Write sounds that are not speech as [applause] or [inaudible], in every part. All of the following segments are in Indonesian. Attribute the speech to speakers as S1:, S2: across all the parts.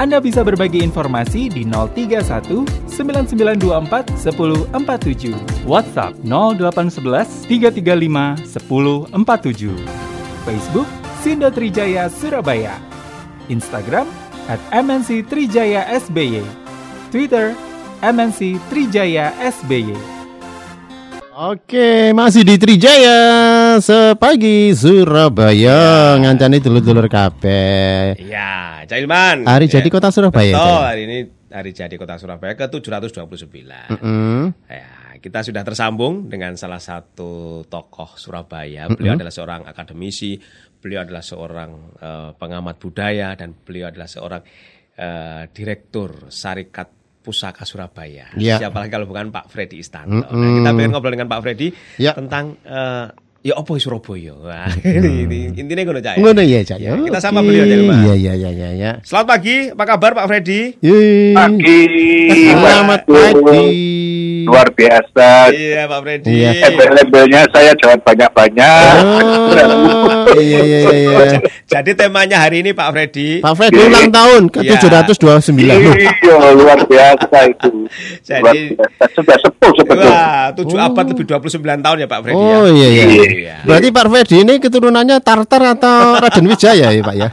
S1: Anda bisa berbagi informasi di 031 9924 1047. WhatsApp 0811 335 1047. Facebook Sindo Trijaya Surabaya. Instagram at MNC Trijaya SBY. Twitter MNC Trijaya SBY.
S2: Oke, masih di Trijaya sepagi Surabaya
S3: Ya.
S2: ngancani dulur-dulur kabeh.
S3: Iya, Cak Ilman.
S2: Hari
S3: Ya.
S2: jadi kota Surabaya.
S3: Betul, hari ini hari jadi kota Surabaya ke-729.
S2: Mm.
S3: Ya, kita sudah tersambung dengan salah satu tokoh Surabaya. Beliau adalah seorang akademisi, beliau adalah seorang eh, pengamat budaya dan beliau adalah seorang eh, direktur Sarikat Pusaka Surabaya.
S2: Ya.
S3: Siapa lagi kalau bukan Pak Freddy Istanto. Nah, kita pengen ngobrol dengan Pak Freddy
S2: Ya.
S3: tentang eh, ya apa Surabaya. Wah, [laughs] ini, ini, intinya ngono Cak. ya.
S2: Ngono ya, Cak.
S3: Ya,
S2: ya?
S3: kita sama beliau, Cak Ilman.
S2: Iya, iya, iya, iya, iya.
S3: Selamat pagi, apa kabar Pak Freddy?
S2: Yeay.
S4: pagi
S2: Selamat pagi.
S4: luar biasa
S3: Iya Pak Freddy.
S2: Iya.
S4: label-labelnya saya jawab banyak-banyak
S2: Oh, iya, iya, iya, iya.
S3: Jadi temanya hari ini Pak Freddy.
S2: Pak Freddy ulang tahun ke
S3: Iya.
S2: 729. Loh,
S4: iya luar biasa itu
S3: Jadi-
S4: luar biasa. sudah sepuh sebetulnya
S3: Wah, 7 abad lebih 29 tahun ya Pak Freddy
S2: Oh
S3: ya.
S2: iya, iya.
S3: Iya.
S2: Berarti Pak Freddy ini keturunannya Tartar atau Raden Wijaya ya, Pak ya?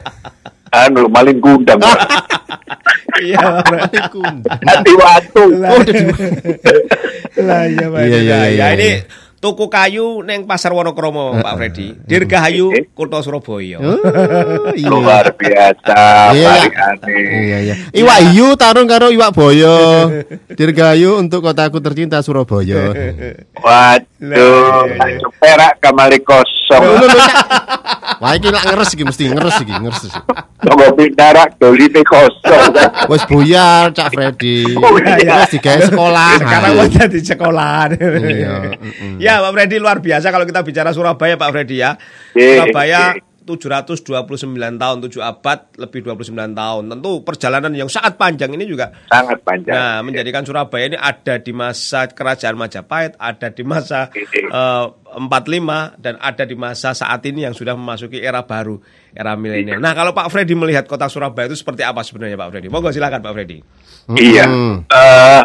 S4: anu maling gundam [laughs]
S3: Iya, Pak Freddy.
S4: hati waktu
S3: Lah iya Pak.
S2: Iya, iya,
S3: Nah,
S2: iya,
S3: ya
S2: iya.
S3: ini tuku kayu neng Pasar Wonokromo Pak Freddy. Dirgahayu Kutha Surabaya.
S2: Oh, iya.
S4: luar biasa
S2: Iya,
S4: paling
S2: iya.
S4: aneh
S2: Iya, iya. Iwak hiu tarung karo iwak boyo. Dirgayu untuk kotaku tercinta Surabaya.
S4: waduh
S3: Lah, iya, iya.
S4: perak kamali kosong.
S2: Wah, iki lak ngeres iki mesti ngeres iki, ngeres. iki.
S4: Tunggu pindarak doline kosong
S2: Wes buyar Cak Freddy.
S4: Oh, iya.
S2: Wes digawe sekolah.
S3: Sekarang udah di sekolah.
S2: Iya.
S3: Ya Pak Freddy luar biasa kalau kita bicara Surabaya Pak Freddy ya.
S4: Iya,
S3: Surabaya
S4: iya.
S3: 729 tahun, 7 abad, lebih 29 tahun. Tentu perjalanan yang sangat panjang ini juga
S4: sangat panjang
S3: Nah, menjadikan Surabaya ini ada di masa kerajaan Majapahit, ada di masa eh, 45 dan ada di masa saat ini yang sudah memasuki era baru, era milenial. Nah, kalau Pak Freddy melihat kota Surabaya itu seperti apa sebenarnya Pak Freddy? Monggo silakan Pak Freddy.
S4: Iya,
S2: Mm.
S4: eh,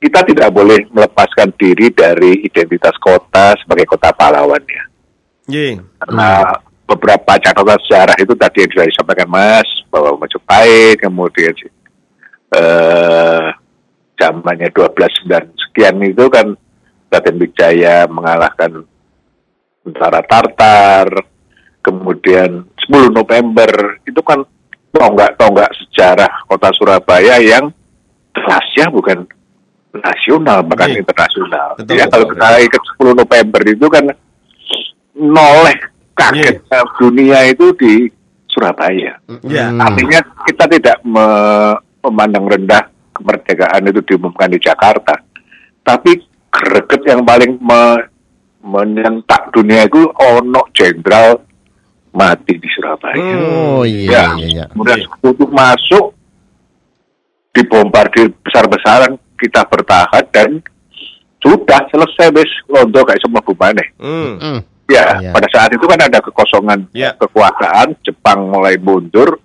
S4: kita tidak boleh melepaskan diri dari identitas kota sebagai kota pahlawan ya. Karena beberapa catatan sejarah itu tadi yang sudah disampaikan Mas bahwa Majapahit, kemudian eh, zamannya 12 sekian itu kan Raden Wijaya mengalahkan tentara Tartar, kemudian 10 November itu kan tonggak-tonggak sejarah kota Surabaya yang kelasnya bukan nasional bahkan
S3: Iya.
S4: internasional.
S3: Betul,
S4: ya
S3: betul,
S4: kalau
S3: betul.
S4: kita ikut 10 November itu kan noleh kaget
S3: Iya.
S4: dunia itu di Surabaya.
S3: Ya.
S2: Hmm.
S4: Artinya kita tidak me- memandang rendah kemerdekaan itu diumumkan di Jakarta. Tapi greget yang paling me- menyentak dunia itu ono jenderal mati di Surabaya.
S2: Oh iya iya iya.
S4: Kemudian
S3: Iya.
S4: masuk dibombardir besar-besaran kita bertahan dan sudah selesai wis londo kayak semua bumane.
S3: Hmm.
S2: Hmm.
S4: Ya,
S2: Iya.
S4: pada saat itu kan ada kekosongan
S3: Ya.
S4: kekuasaan, Jepang mulai mundur,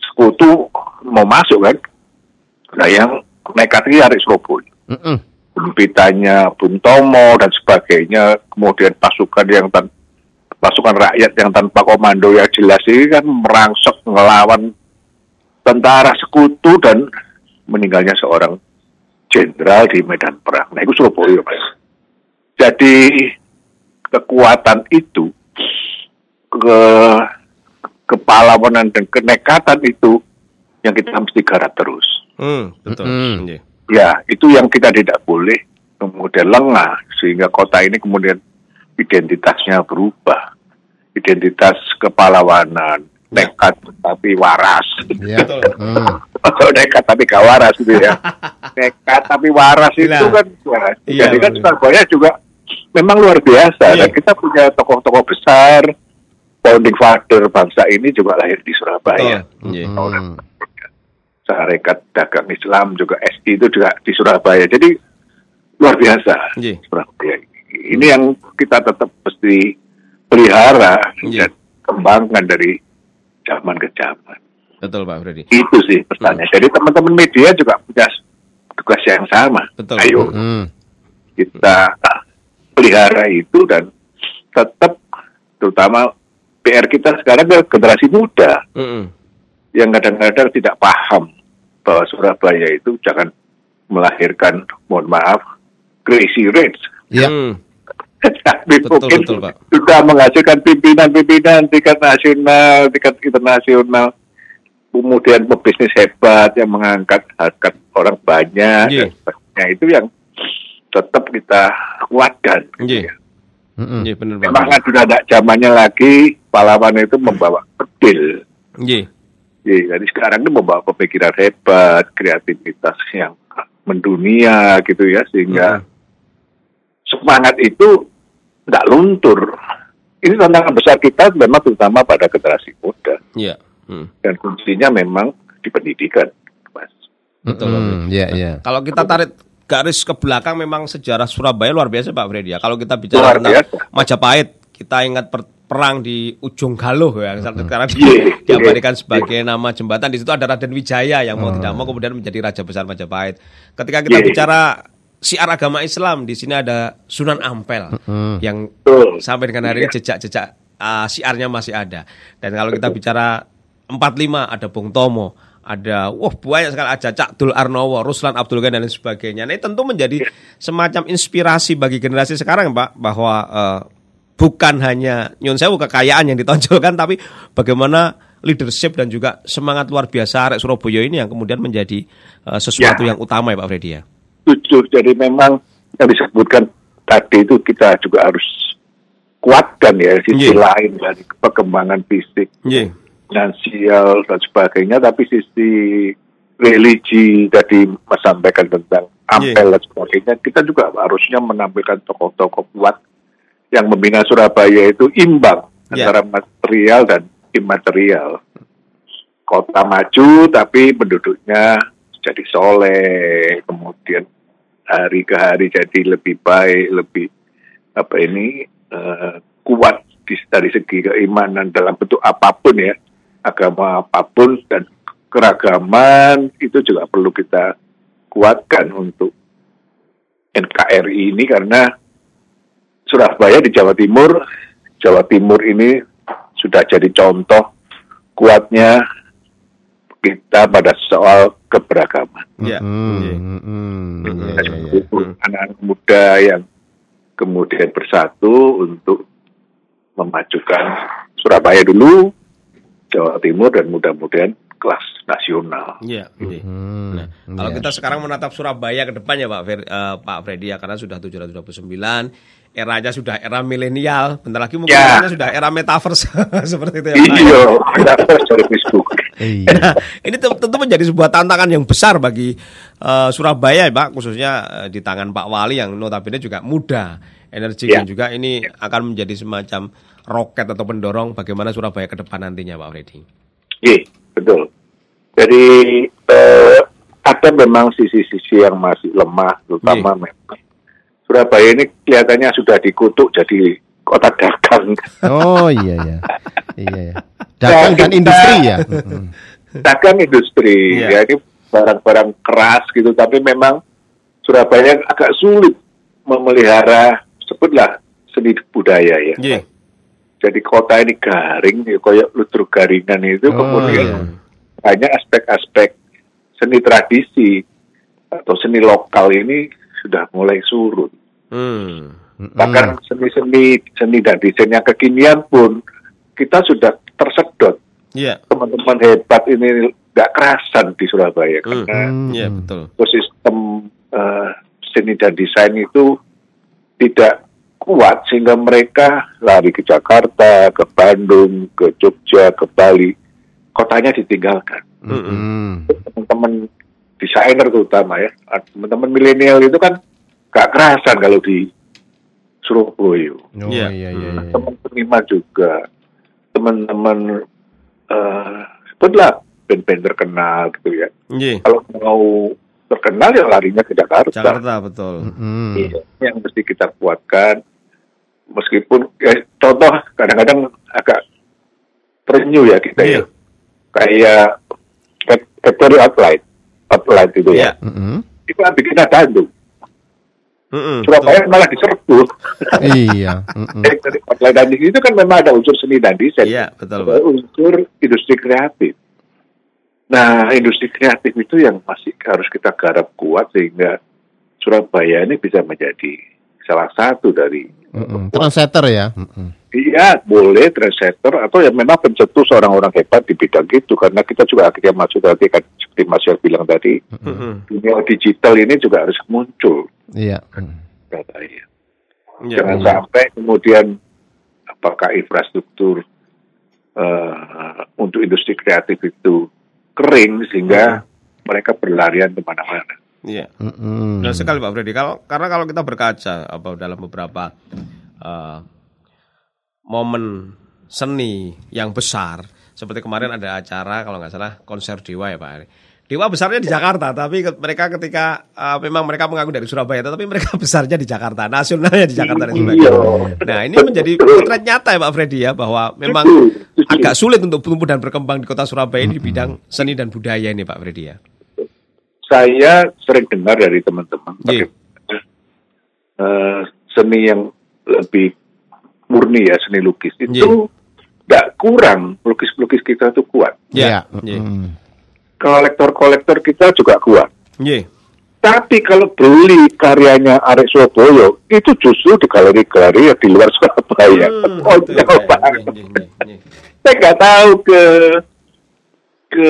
S4: sekutu mau masuk kan. Nah yang nekat ini hari Surabaya.
S2: Mm-mm.
S4: Pimpitannya Bung Tomo dan sebagainya, kemudian pasukan yang tan pasukan rakyat yang tanpa komando yang jelas ini kan merangsek ngelawan tentara sekutu dan meninggalnya seorang jenderal di medan perang. Nah itu Surabaya, Mas. Jadi kekuatan itu ke kepahlawanan dan kenekatan itu yang kita mesti garap terus.
S3: Hmm, betul.
S2: Mm-mm.
S3: Nggih.
S4: Ya, itu yang kita tidak boleh kemudian lengah sehingga kota ini kemudian identitasnya berubah. Identitas kepahlawanan, nekat tapi waras.
S2: Iya.
S3: Betul.
S2: Hmm.
S4: Atau nekat tapi gak waras gitu ya. [laughs] nekat tapi waras itu
S3: Nah.
S4: kan ya.
S3: Iya,
S4: Jadi kan. Surabaya juga memang luar biasa.
S3: Iya.
S4: Dan kita punya tokoh-tokoh besar, founding father bangsa ini juga lahir di Surabaya.
S3: Betul. Iya.
S2: Hmm.
S4: Sarekat Dagang Islam juga SI itu juga di Surabaya. Jadi luar biasa
S3: Iya.
S4: Surabaya. Ini yang kita tetap mesti pelihara
S3: Iya.
S4: dan kembangkan dari zaman ke zaman.
S3: Betul Pak Freddy.
S4: Itu sih pertanyaan. Jadi teman-teman media juga punya tugas yang sama.
S3: Betul.
S4: Ayo
S2: Hmm.
S4: kita pelihara itu dan tetap terutama PR kita sekarang ke generasi muda
S3: Mm-mm.
S4: yang kadang-kadang tidak paham bahwa Surabaya itu jangan melahirkan, mohon maaf, crazy rich.
S2: Ya.
S3: Mm.
S4: Tapi
S3: Betul,
S4: mungkin
S3: betul, Pak.
S4: sudah menghasilkan pimpinan-pimpinan tingkat nasional, tingkat internasional, kemudian pebisnis hebat yang mengangkat harkat orang banyak, dan sebagainya. itu yang tetap kita kuatkan.
S3: Iya.
S2: Mm-mm.
S3: Iya benar Pak.
S4: Memang kan sudah ada zamannya lagi, pahlawan itu membawa bedil.
S3: Iya.
S4: Iya, jadi sekarang itu membawa pemikiran hebat, kreativitas yang mendunia gitu ya, sehingga
S3: Mm.
S4: semangat itu tidak luntur. Ini tantangan besar kita memang terutama pada generasi muda
S3: Iya. Mm.
S4: dan kuncinya memang di pendidikan, Mas.
S3: Betul,
S2: Mm-mm. Ya, ya.
S3: Kalau kita tarik garis ke belakang memang sejarah Surabaya luar biasa Pak Freddy ya. Kalau kita bicara
S4: Luar
S3: tentang
S4: biasa.
S3: Majapahit, kita ingat per- perang di ujung Galuh ya. Sekarang di,
S4: Iya,
S3: diabadikan
S4: iya.
S3: sebagai nama jembatan. Di situ ada Raden Wijaya yang mau tidak mau kemudian menjadi raja besar Majapahit. Ketika kita
S4: Iya.
S3: bicara siar agama Islam, di sini ada Sunan Ampel yang
S4: Betul.
S3: sampai dengan hari ini
S4: Iya.
S3: jejak-jejak uh, siarnya masih ada. Dan kalau kita bicara 45 ada Bung Tomo, ada wah banyak sekali ada Cak Dul Arnowo, Ruslan Abdul Ghani dan lain sebagainya. Nah, ini tentu menjadi semacam inspirasi bagi generasi sekarang, Pak, bahwa uh, bukan hanya nyun sewu kekayaan yang ditonjolkan tapi bagaimana leadership dan juga semangat luar biasa arek Surabaya ini yang kemudian menjadi uh, sesuatu
S4: Ya.
S3: yang utama ya Pak Freddy ya.
S4: Tujuh, jadi memang yang disebutkan tadi itu kita juga harus kuatkan ya sisi
S3: Iya.
S4: lain dari perkembangan fisik,
S3: Iya.
S4: finansial dan sebagainya, tapi sisi religi tadi Mas sampaikan tentang ampel dan sebagainya, kita juga harusnya menampilkan tokoh-tokoh kuat yang membina Surabaya itu imbang
S3: Ya.
S4: antara material dan imaterial. Kota maju tapi penduduknya jadi soleh, kemudian hari ke hari jadi lebih baik, lebih apa ini eh, kuat di, dari segi keimanan dalam bentuk apa pun ya, agama apa pun dan keragaman itu juga perlu kita kuatkan untuk NKRI ini karena Surabaya di Jawa Timur, Jawa Timur ini sudah jadi contoh kuatnya kita pada soal keberagaman.
S3: Hmm.
S2: Ya, ya, ya.
S4: Anak-anak muda yang kemudian bersatu untuk memajukan Surabaya dulu, Jawa Timur dan mudah-mudahan kelas nasional.
S3: Iya.
S2: Hmm,
S3: Nah, kalau
S2: ya.
S3: kita sekarang menatap Surabaya ke depan ya Pak Fer, eh, Pak Freddy ya karena sudah 729, eranya sudah era milenial, bentar lagi mungkin
S4: Ya.
S3: eranya sudah era metaverse [laughs] seperti itu ya.
S4: Iya, daftar dari Facebook.
S2: Iya.
S3: Nah, [laughs] ini te- tentu menjadi sebuah tantangan yang besar bagi eh, Surabaya, Pak, khususnya eh, di tangan Pak Wali yang notabene juga muda, energinya
S4: Ya.
S3: juga ini akan menjadi semacam roket atau pendorong bagaimana Surabaya ke depan nantinya, Pak Freddy.
S4: Iya, betul. Jadi eh, ada memang sisi-sisi yang masih lemah, terutama
S3: Iya.
S4: memang Surabaya ini kelihatannya sudah dikutuk jadi kota dagang.
S2: Oh iya ya. Iya ya. Dagang dan
S4: kita-
S2: industri ya.
S4: Dagang industri,
S3: Iya.
S4: ya ini barang-barang keras gitu, tapi memang Surabaya agak sulit memelihara sebutlah seni budaya ya.
S3: Iya.
S4: Jadi kota ini garing, ya, kayak lutruk garingan itu,
S2: Oh,
S4: kemudian
S2: iya.
S4: banyak aspek-aspek seni tradisi atau seni lokal ini sudah mulai surut.
S3: Hmm.
S2: mm,
S4: Bahkan seni-seni seni dan desain yang kekinian pun kita sudah tersedot.
S3: Iya.
S4: Teman-teman hebat ini nggak kerasan di Surabaya
S3: Hmm.
S4: karena
S2: mm,
S3: Iya,
S2: mm.
S3: betul.
S4: ekosistem eh, seni dan desain itu tidak kuat sehingga mereka lari ke Jakarta, ke Bandung, ke Jogja, ke Bali, kotanya ditinggalkan.
S2: Mm,
S4: Teman-teman desainer terutama ya, teman-teman milenial itu kan gak kerasan kalau di Surabaya.
S2: Oh
S3: Iya.
S2: iya iya iya.
S4: Teman penerima juga, teman-teman eh sebutlah band-band terkenal gitu ya.
S3: Nggih.
S4: Kalau mau terkenal ya larinya ke Jakarta.
S3: Jakarta betul.
S4: Iya, yang mesti kita kuatkan. Meskipun ya, contoh kadang-kadang agak terenyuh ya kita
S3: Iya.
S4: ya. Kayak Cat- Factory Outline, Outline itu
S3: Iya.
S4: ya.
S2: Mm-mm.
S4: Itu kan bikin Bandung.
S3: Mm-mm,
S4: Surabaya malah diserbu.
S2: Iya.
S4: Outline dan di situ kan memang ada unsur seni dan desain.
S3: Iya, betul,
S4: Ada
S3: Pak.
S4: unsur industri kreatif. Nah, industri kreatif itu yang masih harus kita garap kuat sehingga Surabaya ini bisa menjadi salah satu dari
S2: Mm-mm. Trendsetter ya.
S4: Iya, boleh trendsetter atau ya memang pencetus orang-orang hebat di bidang itu karena kita juga akhirnya masuk tadi kan seperti Mas Yel bilang tadi
S3: Mm-mm.
S4: dunia digital ini juga harus muncul
S2: Iya. Mm.
S4: katanya.
S3: Iya,
S4: Jangan
S3: iya.
S4: sampai kemudian apakah infrastruktur eh, untuk industri kreatif itu kering sehingga mereka berlarian ke
S3: mana-mana.
S2: Iya.
S3: Benar sekali Pak Freddy. Kalau karena kalau kita berkaca apa dalam beberapa eh, momen seni yang besar, seperti kemarin ada acara kalau nggak salah konser Dewa ya Pak. Dewa besarnya di Jakarta, tapi mereka ketika eh, memang mereka mengaku dari Surabaya, tetapi mereka [laughs] besarnya di Jakarta, nasionalnya di Jakarta dan sebagainya.
S4: Iya.
S3: Nah ini menjadi potret nyata ya Pak Freddy ya bahwa memang agak sulit untuk tumbuh dan berkembang di kota Surabaya ini di bidang seni dan budaya ini Pak Freddy ya.
S4: saya sering dengar dari teman-teman
S3: Iya.
S4: bagaimana eh, seni yang lebih murni ya seni lukis itu
S3: Iya.
S4: tidak kurang lukis-lukis kita itu kuat
S3: Iya.
S2: Iya.
S3: Iya.
S2: Mm-mm.
S4: Kolektor-kolektor kita juga kuat
S3: Iya.
S4: tapi kalau beli karyanya Arek Surabaya itu justru di galeri-galeri yang di luar Surabaya
S3: Hmm, [laughs]
S4: oh, jauh banget.
S3: Iya.
S4: saya nggak tahu ke ke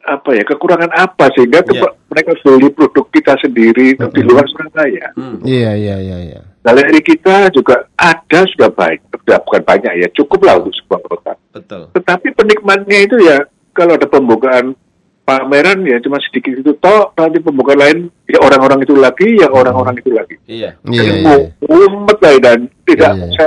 S4: apa ya kekurangan apa sehingga ke- mereka beli produk kita sendiri itu di luar Surabaya
S3: Hmm.
S2: Iya iya iya iya.
S4: galeri kita juga ada sudah baik, sudah bukan banyak ya, cukup lah untuk sebuah kota.
S3: Betul.
S4: Tetapi penikmatnya itu ya kalau ada pembukaan pameran ya cuma sedikit itu toh, nanti pembukaan lain ya orang-orang itu lagi, ya orang-orang itu lagi.
S3: Iya.
S2: Iya
S4: Jadi
S2: iya.
S4: umet lah dan tidak
S2: Iya, iya.
S4: bisa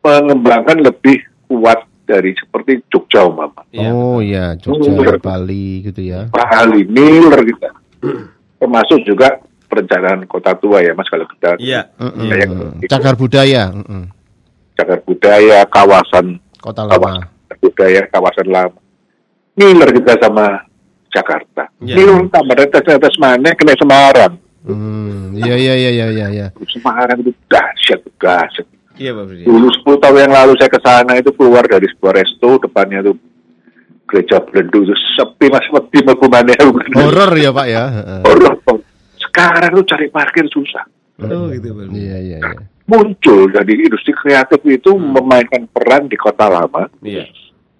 S4: mengembangkan lebih kuat dari seperti Jogja umpama.
S3: Iya.
S2: Oh iya, Jogja,
S4: Hmm.
S2: Bali gitu ya.
S4: Bali, Miller kita. Termasuk juga perencanaan kota tua ya mas kalau kita
S3: Iya. Iya.
S4: Kayak
S2: Cagar budaya. Mm-mm.
S4: cagar budaya, kawasan
S2: Kota lama.
S4: kawasan budaya, kawasan lama. Miller kita sama Jakarta.
S3: Iya.
S4: Miller tambah atas atas mana kena Semarang.
S2: Hmm, iya iya iya iya iya. iya.
S4: Semarang itu dahsyat, dahsyat.
S3: Iya Pak.
S4: Dulu 10 tahun yang lalu saya ke sana itu keluar dari sebuah resto depannya tuh gereja Belendu itu sepi mas sepi mekumannya
S2: Horor ya Pak ya. Heeh.
S4: horor sekarang tuh cari parkir susah
S3: Oh gitu Pak.
S2: Iya iya iya.
S4: muncul jadi industri kreatif itu memainkan peran di kota lama
S3: Iya.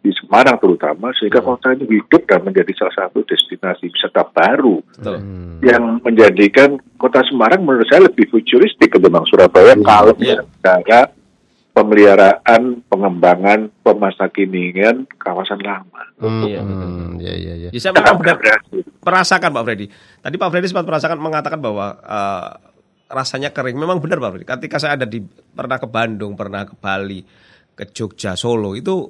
S4: Di Semarang terutama sehingga kota itu hidup dan menjadi salah satu destinasi wisata baru.
S2: Hmm.
S4: yang menjadikan kota Semarang menurut saya lebih futuristik ketimbang Surabaya kalau
S3: Iya.
S4: bicara pemeliharaan, pengembangan, pemasakiningan kawasan lama.
S2: Hmm,
S3: Iya,
S2: hmm, Iya iya iya.
S3: Jadi saya memang benar
S4: berhasil.
S3: merasakan Pak Freddy. Tadi Pak Freddy sempat merasakan mengatakan bahwa eh, rasanya kering. Memang benar Pak Freddy. Ketika saya ada di pernah ke Bandung, pernah ke Bali, ke Jogja, Solo itu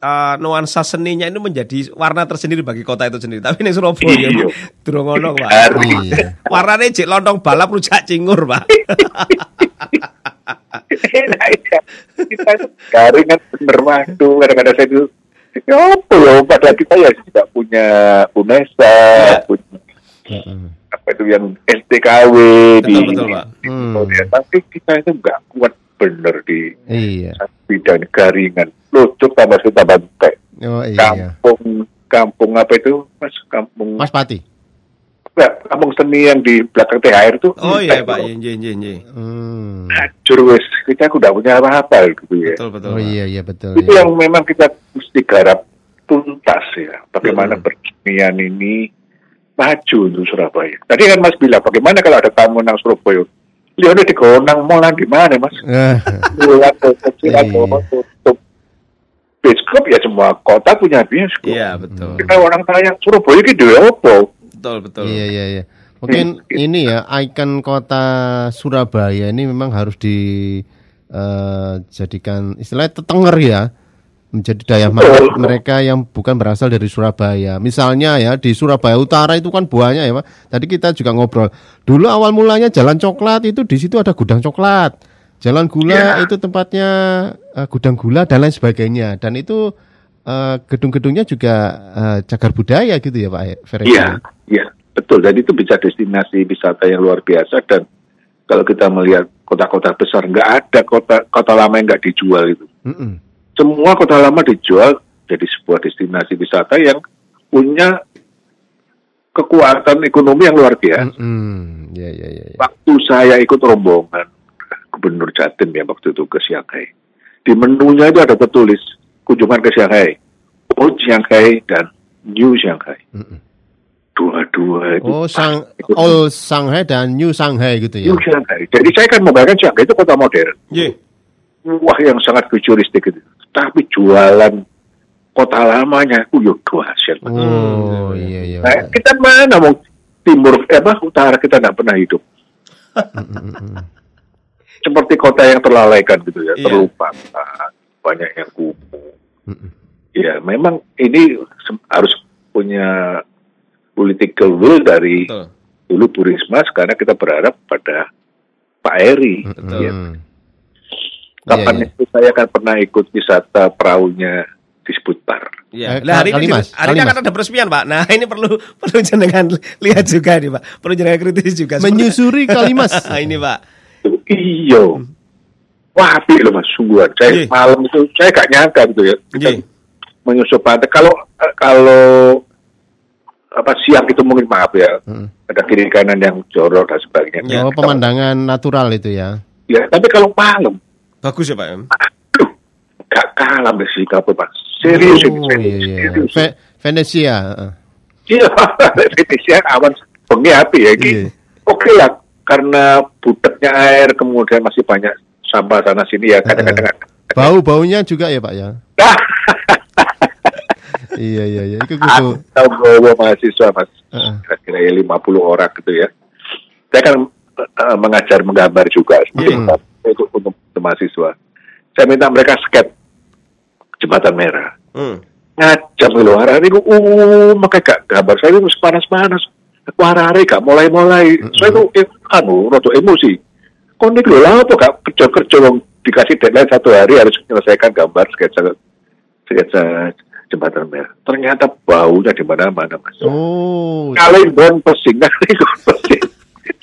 S3: eh, nuansa seninya itu menjadi warna tersendiri bagi kota itu sendiri. Tapi ini Surabaya
S4: Iya.
S3: durung ngono, Pak.
S4: Hari.
S2: Iya.
S3: Warnanya jek lontong balap rujak cingur, Pak. [laughs]
S4: Nah, iya. kita itu garing kan bener waktu kadang-kadang saya itu ya apa ya padahal kita ya tidak punya UNESA
S3: Iya.
S4: punya apa itu yang STKW di
S3: Betul, betul, Pak.
S2: Hmm.
S4: Oh, ya, tapi kita itu nggak kuat bener di
S2: Iya.
S4: bidang garingan lucu tambah sih tambah
S2: Oh iya.
S4: kampung kampung apa itu mas kampung
S2: Mas Pati.
S4: Nggak, kampung seni yang di belakang THR itu
S3: Oh iya, Pak. Iya, iya, iya, iya.
S2: Hmm.
S4: hancur wes kita udah punya apa-apa gitu ya
S3: Betul, betul.
S2: Oh iya iya betul.
S4: itu
S2: iya.
S4: yang memang kita mesti garap tuntas ya bagaimana
S3: Hmm.
S4: ini maju untuk Surabaya tadi kan Mas bilang bagaimana kalau ada tamu nang Surabaya Lihat di Gonang Molan di mana Mas?
S2: Eh,
S4: Bulan tutup,
S2: Iya.
S4: Cilago tutup. Bioskop ya semua kota punya bioskop.
S3: Iya, betul.
S4: Kita orang tanya Surabaya gitu ya apa?
S3: Betul, betul.
S2: Iya iya iya. Mungkin
S4: Hmm.
S2: ini ya ikon kota Surabaya ini memang harus dijadikan istilahnya tetenger ya menjadi daya magnet mereka yang bukan berasal dari Surabaya. Misalnya ya di Surabaya Utara itu kan banyak ya Pak. Tadi kita juga ngobrol. Dulu awal mulanya Jalan Coklat itu di situ ada gudang coklat. Jalan Gula
S4: Ya.
S2: itu tempatnya eh, gudang gula dan lain sebagainya. Dan itu eh, gedung-gedungnya juga eh, cagar budaya gitu ya Pak Ferry.
S4: Iya, iya, betul. Jadi itu bisa destinasi wisata yang luar biasa dan kalau kita melihat kota-kota besar nggak ada kota kota lama yang nggak dijual itu.
S2: Mm-mm.
S4: Semua kota lama dijual jadi sebuah destinasi wisata yang punya kekuatan ekonomi yang luar biasa.
S2: Mm-mm. Ya, ya, ya, ya.
S4: Waktu saya ikut rombongan Gubernur Jatim ya waktu itu ke Shanghai, di menunya itu ada tertulis kunjungan ke Shanghai, Old Shanghai dan New Shanghai.
S2: Mm-mm.
S4: Dua-dua itu
S2: Oh, sang
S4: ikut
S2: Old Shanghai dan New Shanghai gitu ya.
S4: New Shanghai. Jadi saya kan membayangkan Shanghai itu kota modern.
S3: Iya.
S4: Wah yang sangat futuristik itu. Tapi jualan kota lamanya, uh yuk dahsyat.
S2: Oh, iya iya.
S4: Nah, kita mana mau timur, eh, apa utara kita tidak pernah hidup. Seperti kota yang terlalaikan gitu ya,
S3: Iya.
S4: terlupakan, banyak yang kumuh. Ya memang ini harus punya political will dari
S3: Betul.
S4: dulu Bu Risma, karena kita berharap pada Pak Eri.
S2: Mm-mm.
S4: Ya. Kapan
S2: iya.
S4: itu saya kan pernah ikut wisata perahunya di Seputar.
S3: Iya.
S2: Eh,
S3: Nah, hari ini
S2: Kalimas,
S3: hari ini akan ada peresmian, Pak. Nah, ini perlu [laughs] perlu jenengan lihat juga nih, Pak. Perlu jenengan kritis juga.
S2: Menyusuri Kalimas. [laughs]
S3: ini, Pak.
S4: Iya. Wah, api loh mas, sungguhan. Saya
S3: Iya.
S4: malam itu, saya gak nyangka gitu ya. Kita
S3: Iya.
S4: menyusup pantai. Kalau eh, kalau apa siang itu mungkin maaf ya,
S2: Mm.
S4: ada kiri kanan yang jorok dan sebagainya.
S3: Iya.
S2: Oh, pemandangan natural itu ya.
S4: Ya, tapi kalau malam,
S3: Bagus ya, Pak.
S4: aduh, gak kalah bersikap pak. Serius, ini,
S2: Oh,
S4: serius,
S2: iya, iya.
S4: serius.
S2: Ve- Venesia.
S4: Iya, [laughs] Indonesia awan bengi api ya.
S2: Iya.
S4: Oke lah, karena buteknya air, kemudian masih banyak sampah sana sini ya kadang-kadang.
S2: Bau baunya juga ya Pak ya. [laughs] Iya iya iya. Itu kudu.
S4: tahu bahwa mahasiswa mas,
S2: Heeh.
S4: kira-kira ya 50 orang gitu ya. Saya kan eh, mengajar menggambar juga seperti
S2: Iya.
S4: itu untuk, untuk mahasiswa. Saya minta mereka sket jembatan merah.
S3: Hmm.
S4: ngajak lho hari ini uh makanya gak gambar saya itu panas-panas aku hari gak mulai-mulai saya itu eh, anu rodo emosi kok ini lho lah apa gak kerja-kerja wong dikasih deadline satu hari harus menyelesaikan gambar sketsa sketsa jembatan merah ternyata baunya di mana-mana mas
S2: Oh.
S4: kali bon pesing [laughs] kali bon pesing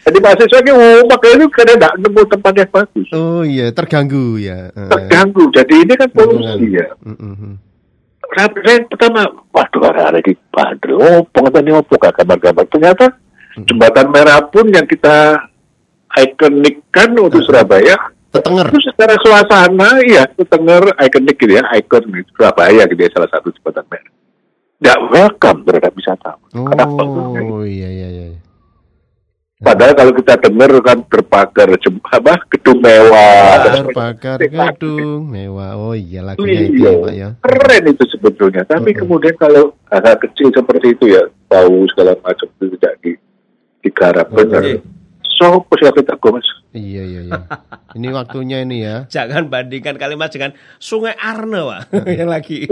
S4: jadi mahasiswa ini oh makanya itu karena gak nemu tempat yang bagus
S2: Oh iya, terganggu ya. Heeh.
S4: terganggu jadi ini kan polusi ya
S2: Mm-mm.
S4: saya, saya pertama, waduh hari ini bandel, oh pengetahuan apa gak gambar-gambar. Ternyata jembatan merah pun yang kita ikonikkan untuk Surabaya,
S2: Tetenger.
S4: itu secara suasana, iya, tetenger ikonik gitu ya, ikon di Surabaya gitu ya, salah satu jembatan merah. Nggak welcome terhadap wisatawan. Kenapa?
S2: Oh iya iya iya.
S4: Padahal kalau kita dengar kan terpagar jem, apa, gedung mewah.
S2: Terbakar gedung mewah. Oh iya lagunya itu
S4: Iya,
S2: ya Pak ya.
S4: keren itu sebetulnya. Tapi
S2: Mm-mm.
S4: kemudian kalau hal kecil seperti itu ya, bau segala macam itu tidak di, digarap benar.
S3: Iya.
S4: So, posisi kita mas.
S2: Iya iya iya. Ini waktunya ini ya. [laughs]
S3: Jangan bandingkan kalimat dengan Sungai Arno, Pak. [laughs] yang lagi.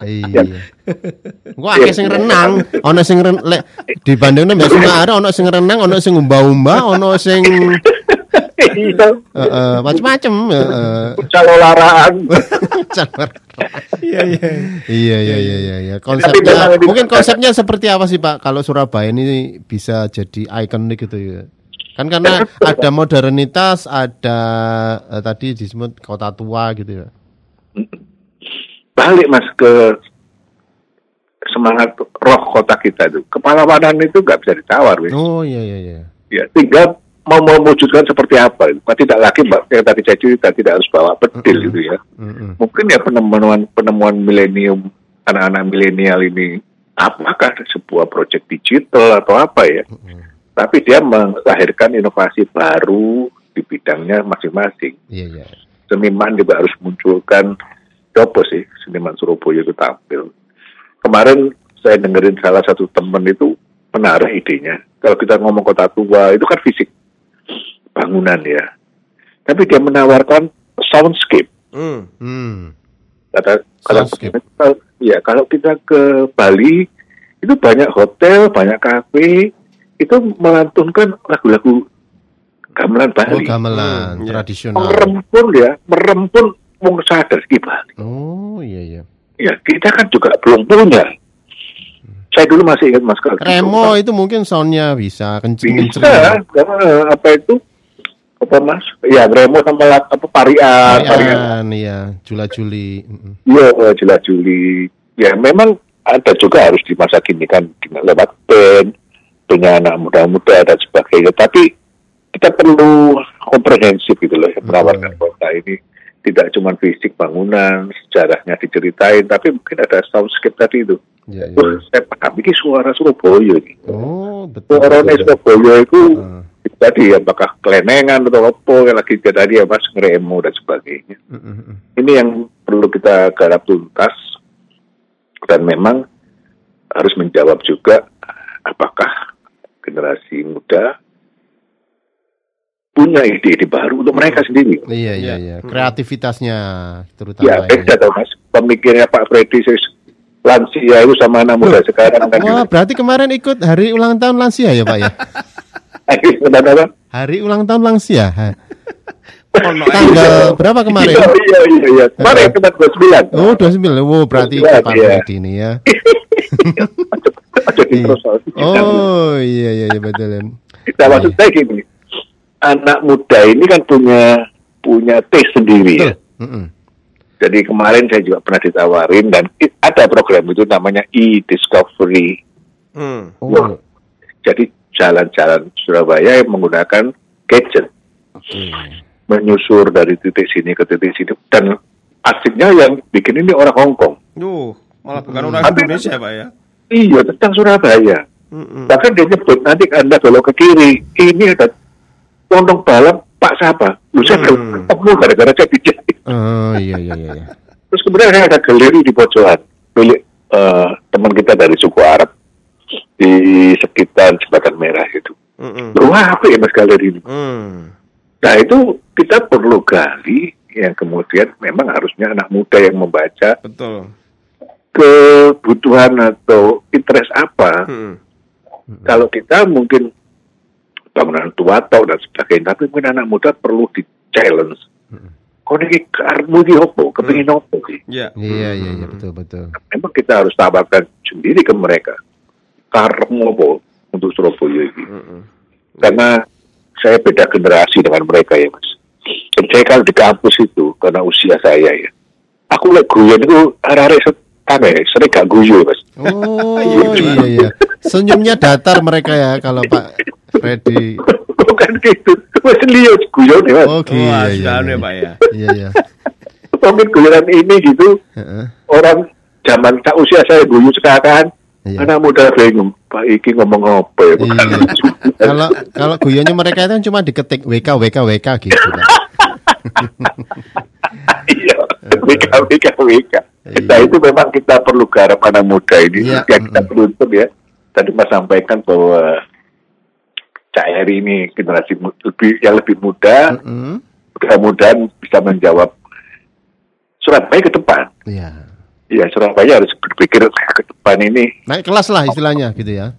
S2: Iya. Gua akeh sing renang, ana sing ren lek dibandingno mbek Semarang ana sing renang, ana sing umba-umba, ana sing
S4: Iya,
S2: heeh macam-macam heeh.
S4: calolaraan. [laughs]
S3: Iya, iya.
S2: Iya iya iya iya iya.
S4: memang
S2: Konsepnya mungkin konsepnya seperti apa sih Pak kalau Surabaya ini bisa jadi ikonik gitu ya. Kan karena ada modernitas, ada eh, tadi disebut kota tua gitu ya.
S4: Balik mas ke semangat roh kota kita itu. Kepalawanan itu nggak bisa ditawar. weh.
S2: Oh iya iya iya.
S4: Ya, tinggal mau mewujudkan seperti apa. Itu. Tidak lagi Mbak, yang tadi saya cerita tidak harus bawa pedil
S2: Mm-mm.
S4: gitu ya.
S2: Mm-mm.
S4: mungkin ya penemuan penemuan milenium anak-anak milenial ini apakah sebuah proyek digital atau apa ya tapi dia melahirkan inovasi baru di bidangnya masing-masing
S2: Iya iya.
S4: seniman juga harus munculkan apa sih seniman Surabaya itu tampil kemarin saya dengerin salah satu temen itu menarik idenya. Kalau kita ngomong kota tua itu kan fisik bangunan ya. Tapi dia menawarkan soundscape.
S3: Hmm.
S2: Hmm.
S4: Kata, kalau,
S2: Soundscape.
S4: kalau- ya kalau kita ke Bali itu banyak hotel, banyak kafe itu melantunkan lagu-lagu gamelan
S2: Oh,
S4: Bali.
S2: gamelan
S3: Hmm, iya.
S2: tradisional.
S4: merempun ya, merempun wong sadar di Bali.
S2: Oh, iya iya.
S4: Ya, kita kan juga belum punya. Saya dulu masih ingat Mas kalau
S2: Remo itu mungkin soundnya bisa kencing-kencing.
S4: bisa, karena apa itu apa Mas? Ya Remo sama apa Parian, Parian.
S2: Iya, Jula-juli. Mm-mm.
S4: Iya, jelas Juli. Ya memang ada juga harus di masa kini kan lewat band, punya anak muda-muda dan sebagainya. Tapi kita perlu komprehensif gitu loh, yang menawarkan kota ini tidak cuma fisik bangunan, sejarahnya diceritain, tapi mungkin ada soundscape tadi itu.
S2: Iya, iya.
S4: Wah, saya paham ini suara Surabaya ini.
S2: Oh, betul. Betul.
S4: Surabaya itu
S2: Ah.
S4: tadi apakah kelenengan atau apa yang lagi tadi ya mas ngeremo dan sebagainya.
S2: Mm-mm, mm-mm.
S4: Ini yang perlu kita garap tuntas dan memang harus menjawab juga apakah generasi muda punya ide-ide baru untuk mereka sendiri.
S2: Iya, iya,
S3: Iya.
S2: iya. Kreativitasnya terutama
S4: Ya
S2: ini.
S4: beda dong mas. Pemikirnya Pak Freddy sis- lansia itu sama anak muda sekarang kan.
S2: Wah, berarti kemarin ikut hari ulang tahun lansia ya, Pak ya? [laughs] Hari ulang tahun lansia. Ha. [laughs] Tanggal berapa kemarin?
S4: Iya, iya, iya, iya. Kemarin kita 29.
S2: Oh, 29. Oh, berarti ikut Pak
S4: Iya.
S2: Freddy ini ya. [laughs] Iya. Oh, iya, iya, iya betul. ya.
S4: Nah, maksud saya gini, anak muda ini kan punya punya taste sendiri ya.
S2: Mm-mm.
S4: Jadi kemarin saya juga pernah ditawarin dan ada program itu namanya e-discovery.
S3: Hmm.
S2: Oh,
S4: Jadi jalan-jalan Surabaya yang menggunakan gadget,
S2: oke.
S4: menyusur dari titik sini ke titik sini dan asiknya yang bikin ini orang Hong Kong.
S3: Duh, malah bukan orang
S4: Tapi-
S3: Indonesia, Pak ya.
S4: Iya tentang Surabaya.
S3: Mm-mm.
S4: Bahkan dia nyebut nanti anda belok ke kiri, ini ada tondong balap Pak Sapa. Lu saya
S3: Hmm.
S4: belum ketemu gara-gara saya dijahit.
S2: Oh, iya, iya, iya. iya.
S4: Terus kemudian saya ada galeri di pojokan milik eh, teman kita dari suku Arab di sekitar Jembatan Merah itu.
S3: Mm-mm.
S4: Loh, apa ya mas galeri ini?
S3: Hmm.
S4: Nah itu kita perlu gali yang kemudian memang harusnya anak muda yang membaca
S3: Betul.
S4: kebutuhan atau interest apa.
S3: Hmm.
S4: Kalau kita mungkin bangunan tua atau dan sebagainya, tapi mungkin anak muda perlu di challenge. Kau ini karmu di opo, kepingin opo sih.
S3: Ya.
S2: Iya, iya, iya, betul, betul.
S4: memang kita harus tawarkan sendiri ke mereka. Karmu apa untuk Surabaya ini. Karena saya beda generasi dengan mereka ya mas. Dan saya kalau di kampus itu karena usia saya ya. Aku lihat guyon itu hari-hari aneh sering gak guyon mas
S2: Oh, iya, iya. Senyumnya datar mereka ya kalau Pak Freddy.
S4: bukan gitu mas lihat ya mas
S2: Oke,
S3: Wah,
S2: iya, iya, iya.
S3: ya, Pak ya.
S2: Iya, iya.
S4: mungkin guyonan ini gitu
S2: Heeh.
S4: orang zaman tak usia saya guyon sekarang
S2: Iya.
S4: anak muda bingung Pak Iki ngomong apa ya bukan
S2: Iya. Kalau kalau guyonnya mereka itu cuma diketik WK WK WK gitu. [laughs]
S4: Iya, WK, WK, WK.
S2: Iya.
S4: Nah itu memang kita perlu garap anak muda ini.
S2: Iya.
S4: Yang kita beruntung ya. Tadi Mas sampaikan bahwa Cak Eri ini generasi lebih yang lebih muda,
S2: Mm-mm.
S4: mudah-mudahan bisa menjawab Surabaya ke depan.
S2: Iya.
S4: Ya Surabaya harus berpikir ke depan ini.
S2: Naik kelas lah istilahnya gitu ya.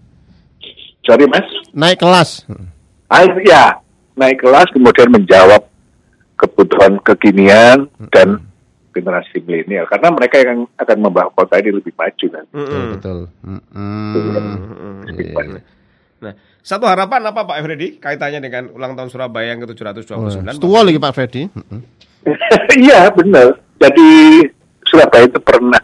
S4: Sorry Mas,
S2: Naik kelas.
S4: ah, ya naik kelas kemudian menjawab kebutuhan kekinian dan generasi milenial karena mereka yang akan membawa kota ini lebih maju kan.
S2: Betul,
S3: Mm-mm.
S2: betul. Mm-mm.
S3: Mm-mm.
S2: Iya, iya.
S3: Nah, satu harapan apa Pak Freddy kaitannya dengan ulang tahun Surabaya yang
S2: Wah,
S3: ke-729?
S2: Setua lagi Pak Freddy. [laughs]
S4: Iya benar. Jadi Surabaya itu pernah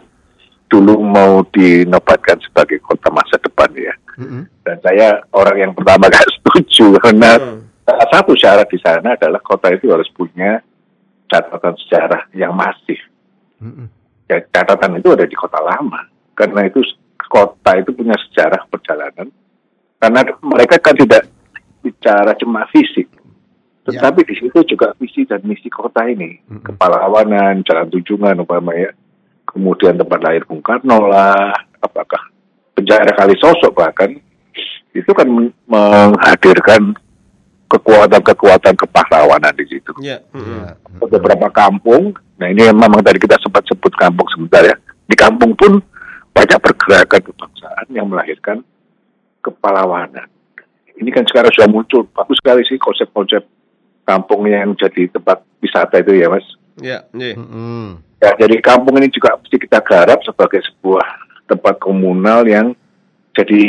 S4: dulu mau dinobatkan sebagai kota masa depan ya.
S2: Mm-mm.
S4: Dan saya orang yang pertama [laughs] gak setuju karena
S3: Hmm.
S4: salah satu syarat di sana adalah kota itu harus punya catatan sejarah yang masif. Ya, catatan itu ada di kota lama. Karena itu kota itu punya sejarah perjalanan. Karena mereka kan tidak bicara cuma fisik, tetapi di situ juga visi dan misi kota ini, kepalawanan, jalan tunjungan umpamanya, kemudian tempat lahir Bung Karno lah, apakah penjara kali sosok bahkan. Itu kan men- menghadirkan kekuatan-kekuatan kepahlawanan di situ.
S3: Ya. mm-mm.
S2: Ya.
S4: Beberapa kampung, nah ini memang tadi kita sempat sebut kampung sebentar ya. Di kampung pun banyak pergerakan kebangsaan yang melahirkan kepahlawanan. Ini kan sekarang sudah muncul, bagus sekali sih konsep-konsep kampung yang jadi tempat wisata itu ya mas.
S3: Ya. iya.
S2: Mm-mm.
S4: Ya, jadi kampung ini juga mesti kita garap sebagai sebuah tempat komunal yang jadi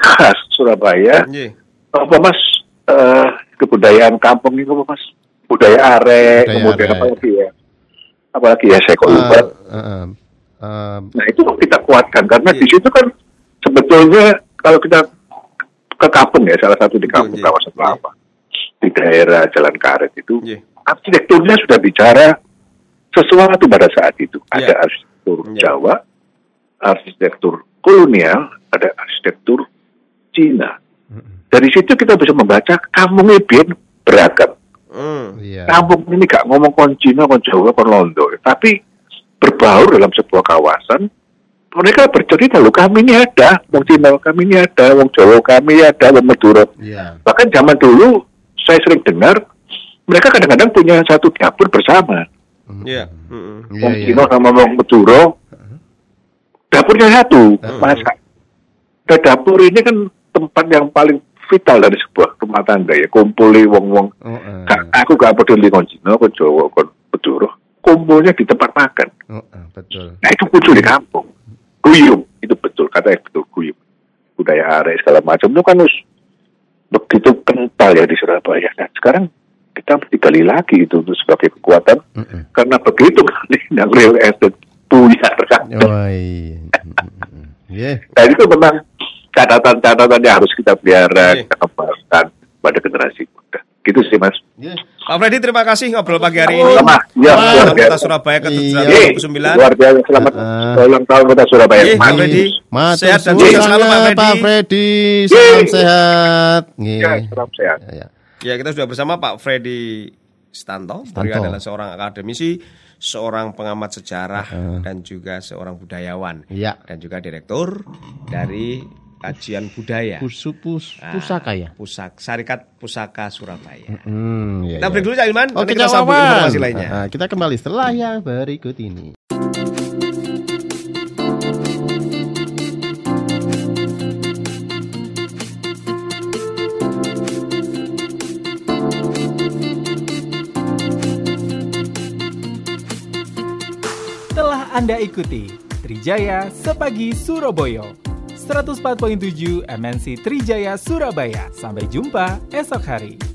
S4: khas Surabaya.
S3: Iya.
S4: Apa mas eh, kebudayaan kampung apa mas? Budaya arek,
S2: Budaya
S4: kemudian
S2: arek.
S4: apa lagi ya? Apalagi ya saya kok lupa.
S2: Uh, uh, uh, uh,
S4: Nah itu kita kuatkan karena
S3: Iya.
S4: di situ kan sebetulnya kalau kita ke kampung ya salah satu di kampung
S3: Iya, iya.
S4: kawasan Kelapa di daerah Jalan Karet itu
S3: Iya.
S4: arsitekturnya sudah bicara sesuatu pada saat itu.
S3: Iya.
S4: Ada arsitektur
S3: Iya.
S4: Jawa, arsitektur kolonial, ada arsitektur Cina. Dari situ kita bisa membaca kampungnya bien beragam.
S3: Mm.
S2: Iya.
S4: Kampung ini gak ngomong kon Cina, kon Jawa, kon Londo, tapi berbaur dalam sebuah kawasan. Mereka bercerita, loh kami ini ada, wong Cina kami ini ada, wong Jawa kami ada, wong Madura.
S2: Iya.
S4: Bahkan zaman dulu saya sering dengar mereka kadang-kadang punya satu dapur bersama.
S3: Iya. mm-mm.
S2: Iya,
S4: Wong
S2: iya.
S4: Cina sama wong Madura dapurnya satu, masak. Dan dapur ini kan tempat yang paling vital dari sebuah rumah tangga ya. Kumpuli wong-wong.
S2: Oh, uh,
S4: Gak- aku gak peduli kon Cina, kon Jawa, kon Madura. Kumpulnya di tempat makan.
S2: oh, uh, betul.
S4: Nah itu muncul di kampung. Guyum, itu betul, kata betul guyum. Budaya arek segala macam itu kan harus begitu kental ya di Surabaya. Nah sekarang kita mesti gali lagi itu untuk sebagai kekuatan
S2: Mm-mm.
S4: karena begitu kali yang real estate buyar kan.
S2: Oh, iya. Iya.
S4: Nah itu memang catatan-catatan yang harus kita pelihara,
S3: Oke.
S4: kita kembangkan pada generasi muda. Gitu sih mas.
S2: Iya.
S3: Pak Freddy terima kasih ngobrol pagi hari ini.
S4: Sama, ya,
S2: Wah,
S3: Kota. Surabaya ke
S2: Iya.
S4: Yeay,
S3: 729.
S4: luar biasa. Selamat
S2: Uh-uh.
S4: ulang tahun kota Surabaya.
S3: Iya, Pak. Freddy.
S2: Matur
S3: Sehat dan sukses selalu Pak Freddy.
S2: Pak Freddy. Salam sehat. Nggih.
S4: Ya, salam sehat.
S2: Ya, ya.
S3: Ya, kita sudah bersama Pak Freddy Stanto. Beliau
S2: Stanto.
S3: adalah seorang akademisi, seorang pengamat sejarah dan juga seorang budayawan.
S2: Iya.
S3: Dan juga direktur dari kajian budaya.
S2: Pusu pus
S3: Ah,
S2: pusaka ya.
S3: Pusak Sarikat Pusaka Surabaya.
S2: Hmm, iya,
S3: Kita
S2: iya.
S3: break dulu
S2: Oke,
S3: nanti kita sambung informasi lainnya.
S2: Nah, kita kembali setelah yang berikut ini.
S1: Telah Anda ikuti Trijaya Sepagi Surabaya 104.7 MNC Trijaya Surabaya. Sampai jumpa esok hari.